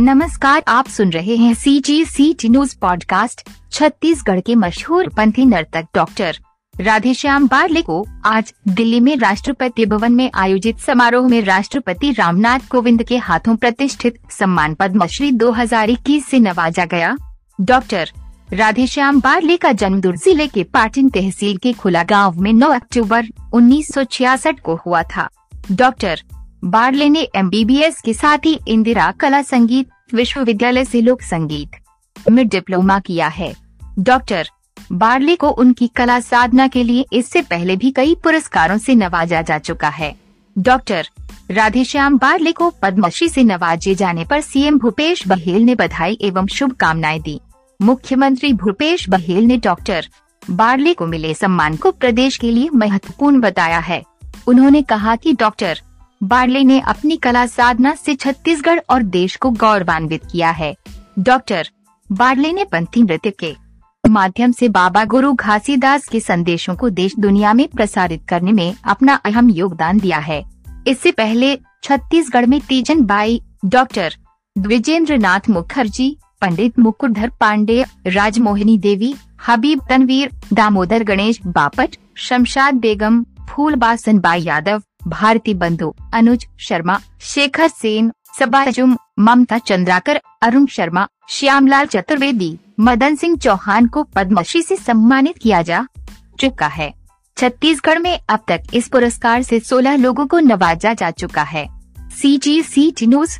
नमस्कार, आप सुन रहे हैं C G C T news podcast Chhattisgarh के मशहूर पंथी नर्तक डॉक्टर राधेश्याम बारले को आज दिल्ली में राष्ट्रपति भवन में आयोजित समारोह में राष्ट्रपति रामनाथ कोविंद के हाथों प्रतिष्ठित सम्मान पद्मश्री 2021 से नवाजा गया। डॉक्टर राधेश्याम बारले का जन्म दुर्ग ज़िले के पाटिन तहसील के खुला गाँव में 9 अक्टूबर 1966 को हुआ था। डॉक्टर बारले ने एमबीबीएस के साथ ही इंदिरा कला संगीत विश्वविद्यालय से लोक संगीत में डिप्लोमा किया है। डॉक्टर बार्ले को उनकी कला साधना के लिए इससे पहले भी कई पुरस्कारों से नवाजा जा चुका है। डॉक्टर राधेश्याम बार्ले को पद्मश्री से नवाजे जाने पर सीएम भूपेश बघेल ने बधाई एवं शुभकामनाएँ दी। मुख्यमंत्री भूपेश बघेल ने डॉक्टर बारले को मिले सम्मान को प्रदेश के लिए महत्वपूर्ण बताया है। उन्होंने कहा कि डॉक्टर बार्ले ने अपनी कला साधना से छत्तीसगढ़ और देश को गौरवान्वित किया है। डॉक्टर बार्ले ने पंथी नृत्य के माध्यम से बाबा गुरु घासीदास के संदेशों को देश दुनिया में प्रसारित करने में अपना अहम योगदान दिया है। इससे पहले छत्तीसगढ़ में तीजन बाई, डॉक्टर द्विजेंद्र नाथ मुखर्जी, पंडित मुकुरधर पांडे, राजमोहिनी देवी, हबीब तनवीर, दामोदर गणेश बापट, शमशाद बेगम, फूलबासन बाई यादव भारती बंधु, अनुज शर्मा, शेखर सेन सबाजुम ममता चंद्राकर, अरुण शर्मा, श्यामलाल चतुर्वेदी, मदन सिंह चौहान को पद्मश्री से सम्मानित किया जा चुका है। छत्तीसगढ़ में अब तक इस पुरस्कार से 16 लोगों को नवाजा जा चुका है। सी जी सी टी न्यूज़